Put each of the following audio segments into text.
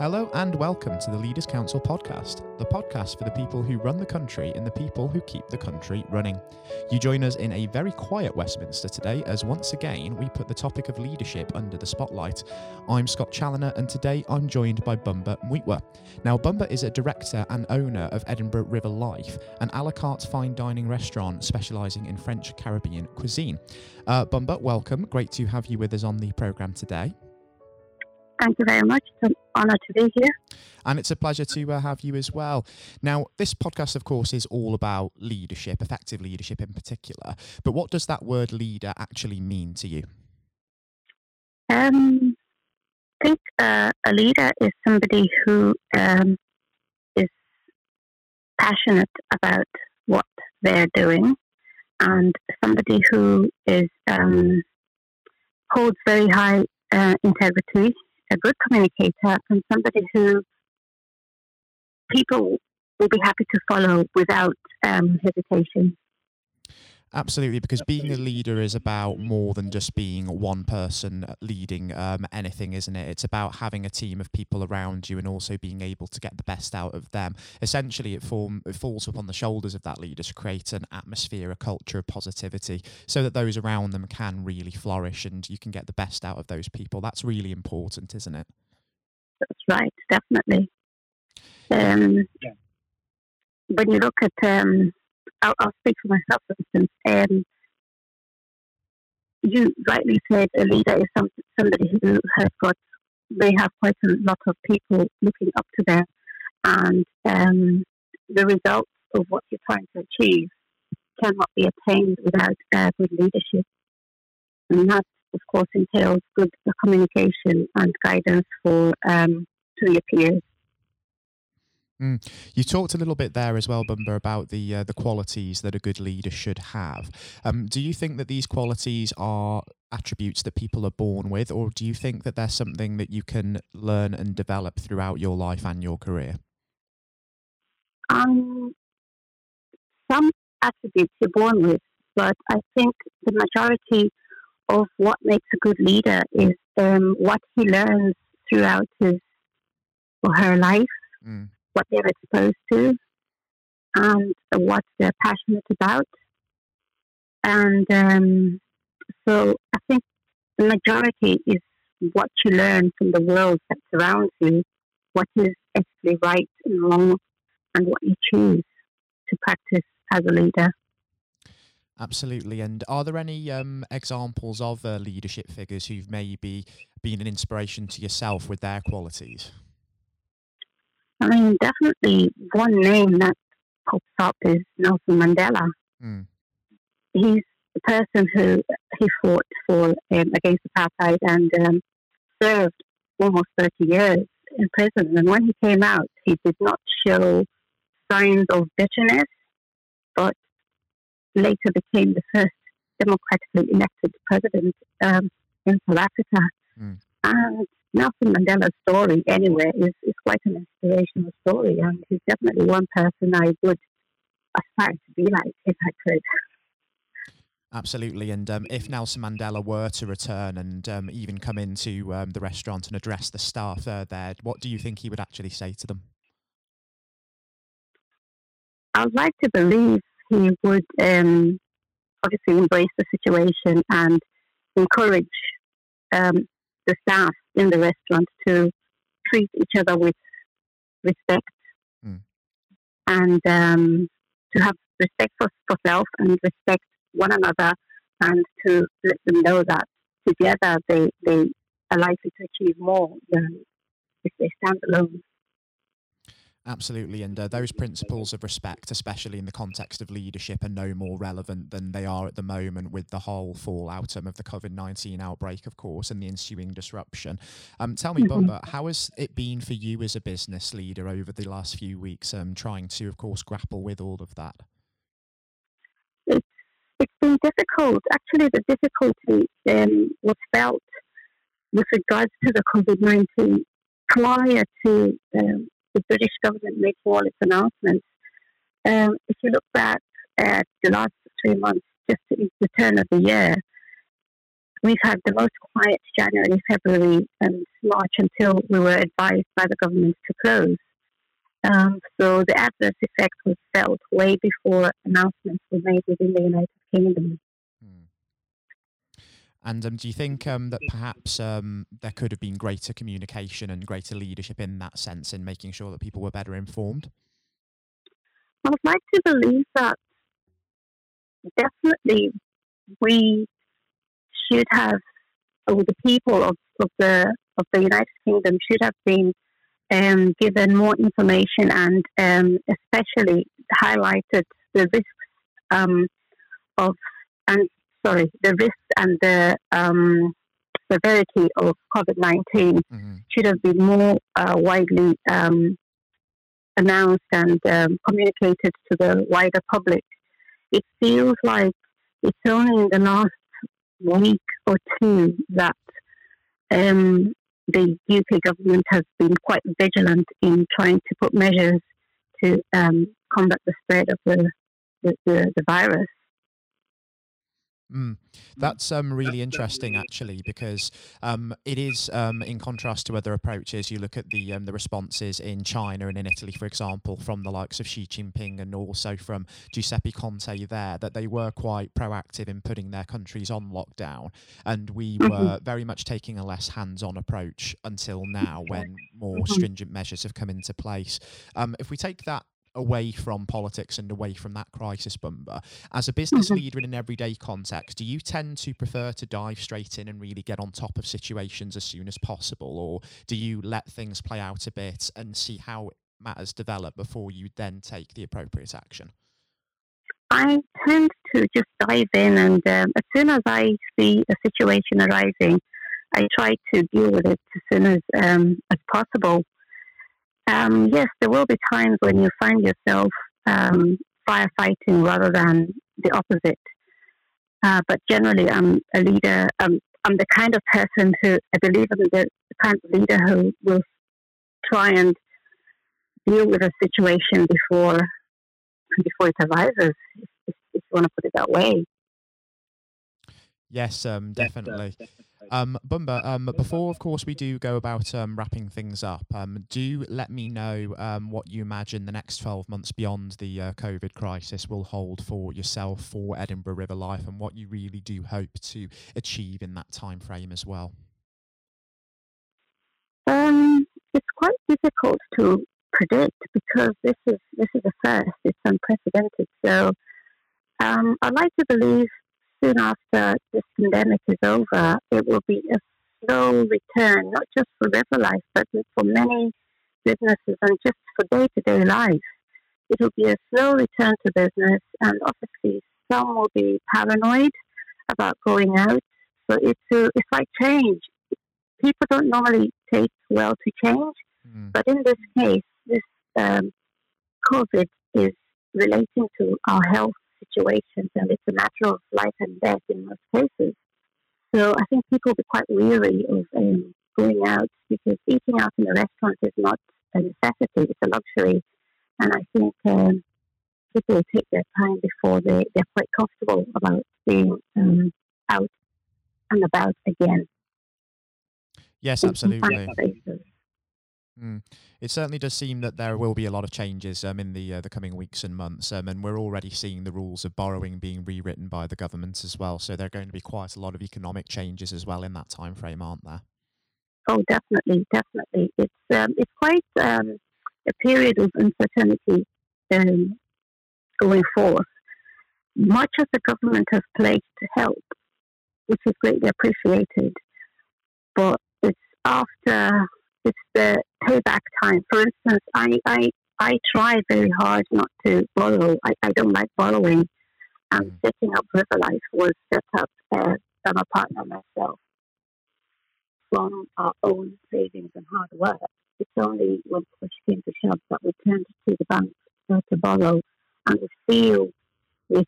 Hello and welcome to the Leaders Council podcast, the podcast for the people who run the country and the people who keep the country running. You join us in a very quiet Westminster today as once again we put the topic of leadership under the spotlight. I'm Scott Challoner and today I'm joined by Buumba Mweetwa. Now, Buumba is a director and owner of Edinburgh River Life, an a la carte fine dining restaurant specialising in French Caribbean cuisine. Uh, Buumba, welcome. Great to have you with us on the programme today. Thank you very much. It's an honour to be here. And it's a pleasure to uh, have you as well. Now, this podcast, of course, is all about leadership, effective leadership in particular. But what does that word leader actually mean to you? Um, I think uh, a leader is somebody who um, is passionate about what they're doing and somebody who is um, holds very high uh, integrity a good communicator and somebody who people will be happy to follow without um, hesitation. Absolutely, because being a leader is about more than just being one person leading um, anything, isn't it? It's about having a team of people around you and also being able to get the best out of them. Essentially, it, form, it falls upon the shoulders of that leader to create an atmosphere, a culture of positivity, so that those around them can really flourish and you can get the best out of those people. That's really important, isn't it? That's right, definitely. Um, yeah. When you look at um, I'll, I'll speak for myself, for instance. Um, you rightly said a leader is some, somebody who has got, they have quite a lot of people looking up to them, and um, the results of what you're trying to achieve cannot be attained without uh, good leadership. And that, of course, entails good communication and guidance for um, to your peers. Mm. You talked a little bit there as well, Buumba, about the uh, the qualities that a good leader should have. Um, do you think that these qualities are attributes that people are born with, or do you think that there's something that you can learn and develop throughout your life and your career? Um, some attributes you're born with, but I think the majority of what makes a good leader is um, what he learns throughout his or her life. Mm what they're exposed to and what they're passionate about. And um, so I think the majority is what you learn from the world that surrounds you, what is ethically right and wrong, and what you choose to practice as a leader. Absolutely. And are there any um, examples of uh, leadership figures who've maybe been an inspiration to yourself with their qualities? I mean, definitely one name that pops up is Nelson Mandela. Mm. He's the person who he fought for um, against apartheid and um, served almost 30 years in prison. And when he came out, he did not show signs of bitterness, but later became the first democratically elected president um, in South Africa. Mm. And Nelson Mandela's story, anyway, is, is quite an inspirational story, and he's definitely one person I would aspire to be like if I could. Absolutely, and um, if Nelson Mandela were to return and um, even come into um, the restaurant and address the staff uh, there, what do you think he would actually say to them? I would like to believe he would um, obviously embrace the situation and encourage um, the staff in the restaurant to treat each other with respect mm. and um, to have respect for, for self and respect one another and to let them know that together they, they are likely to achieve more than if they stand alone. Absolutely, and uh, those principles of respect, especially in the context of leadership, are no more relevant than they are at the moment with the whole fallout of the COVID nineteen outbreak, of course, and the ensuing disruption. Um, tell me, mm-hmm. Buumba, how has it been for you as a business leader over the last few weeks, um, trying to, of course, grapple with all of that? It's, it's been difficult. Actually, the difficulty um, was felt with regards to the COVID nineteen prior to um, the British government made all its announcements. Um, if you look back at the last three months, just to the turn of the year, we've had the most quiet January, February, and March until we were advised by the government to close. Um, so the adverse effect was felt way before announcements were made within the United Kingdom. And um, do you think um, that perhaps um, there could have been greater communication and greater leadership in that sense in making sure that people were better informed? I would like to believe that definitely we should have, or the people of, of the of the United Kingdom should have been um, given more information and um, especially highlighted the risks um, of and sorry the risks and the um, severity of COVID 19 mm-hmm. should have been more uh, widely um, announced and um, communicated to the wider public. It feels like it's only in the last week or two that um, the UK government has been quite vigilant in trying to put measures to um, combat the spread of the, the, the, the virus. Mm. That's um, really interesting, actually, because um, it is, um, in contrast to other approaches, you look at the um, the responses in China and in Italy, for example, from the likes of Xi Jinping and also from Giuseppe Conte there, that they were quite proactive in putting their countries on lockdown. And we mm-hmm. were very much taking a less hands on approach until now when more mm-hmm. stringent measures have come into place. Um, if we take that away from politics and away from that crisis Buumba. As a business mm-hmm. leader in an everyday context, do you tend to prefer to dive straight in and really get on top of situations as soon as possible, or do you let things play out a bit and see how matters develop before you then take the appropriate action? I tend to just dive in, and um, as soon as I see a situation arising, I try to deal with it as soon as um, as possible. Um, yes, there will be times when you find yourself um, firefighting rather than the opposite. Uh, but generally, I'm a leader. Um, I'm the kind of person who I believe I'm the kind of leader who will try and deal with a situation before before it arises. If, if you want to put it that way. Yes, um, definitely. Um, Buumba, um, before, of course, we do go about um, wrapping things up, um, do let me know um, what you imagine the next 12 months beyond the uh, COVID crisis will hold for yourself, for Edinburgh River Life, and what you really do hope to achieve in that time frame as well. Um, it's quite difficult to predict because this is this is a first. It's unprecedented. So um, I'd like to believe soon after this pandemic is over, it will be a slow return, not just for River Life, but for many businesses and just for day to day life. It will be a slow return to business, and obviously, some will be paranoid about going out. So it's, a, it's like change. People don't normally take well to change, mm. but in this case, this um, COVID is relating to our health situations, and it's a matter of life and death in most cases. So I think people will be quite weary of um, going out because eating out in a restaurant is not a necessity; it's a luxury. And I think um, people will take their time before they, they're quite comfortable about being um, out and about again. Yes, absolutely. Mm. It certainly does seem that there will be a lot of changes um, in the uh, the coming weeks and months, um, and we're already seeing the rules of borrowing being rewritten by the government as well. So there are going to be quite a lot of economic changes as well in that time frame, aren't there? Oh, definitely, definitely. It's um, it's quite um, a period of uncertainty um, going forth. Much of the government has pledged to help, which is greatly appreciated, but it's after it's the payback time. For instance, I, I, I try very hard not to borrow. I, I don't like borrowing. And mm. setting up River Life was set up as I'm a partner myself from our own savings and hard work. It's only when push came to shove that we turned to the bank uh, to borrow. And we feel with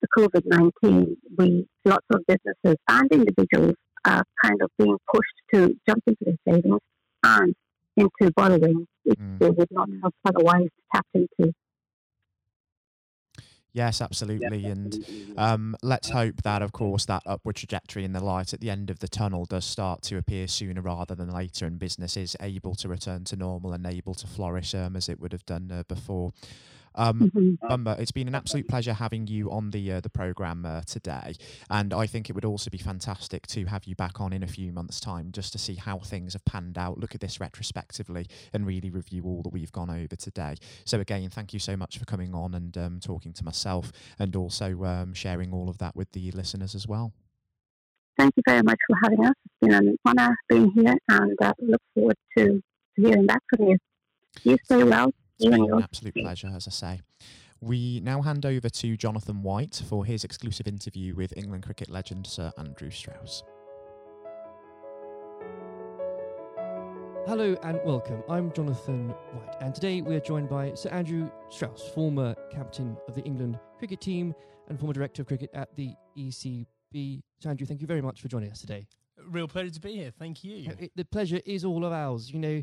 the COVID 19, we, lots of businesses and individuals are kind of being pushed to jump into their savings and into borrowing, which mm. they would not have otherwise tapped into. Yes, absolutely. And um, let's hope that, of course, that upward trajectory in the light at the end of the tunnel does start to appear sooner rather than later, and business is able to return to normal and able to flourish um, as it would have done uh, before. Um, mm-hmm. Buumba, it's been an absolute pleasure having you on the uh, the program uh, today, and I think it would also be fantastic to have you back on in a few months' time just to see how things have panned out, look at this retrospectively, and really review all that we've gone over today. So again, thank you so much for coming on and um, talking to myself, and also um, sharing all of that with the listeners as well. Thank you very much for having us. It's been an honour being here, and uh, look forward to hearing back from you. You stay well. It's been an absolute pleasure, as I say. We now hand over to Jonathan White for his exclusive interview with England cricket legend Sir Andrew Strauss. Hello and welcome. I'm Jonathan White, and today we are joined by Sir Andrew Strauss, former captain of the England cricket team and former director of cricket at the ECB. Sir Andrew, thank you very much for joining us today. Real pleasure to be here. Thank you. Uh, the pleasure is all of ours. You know,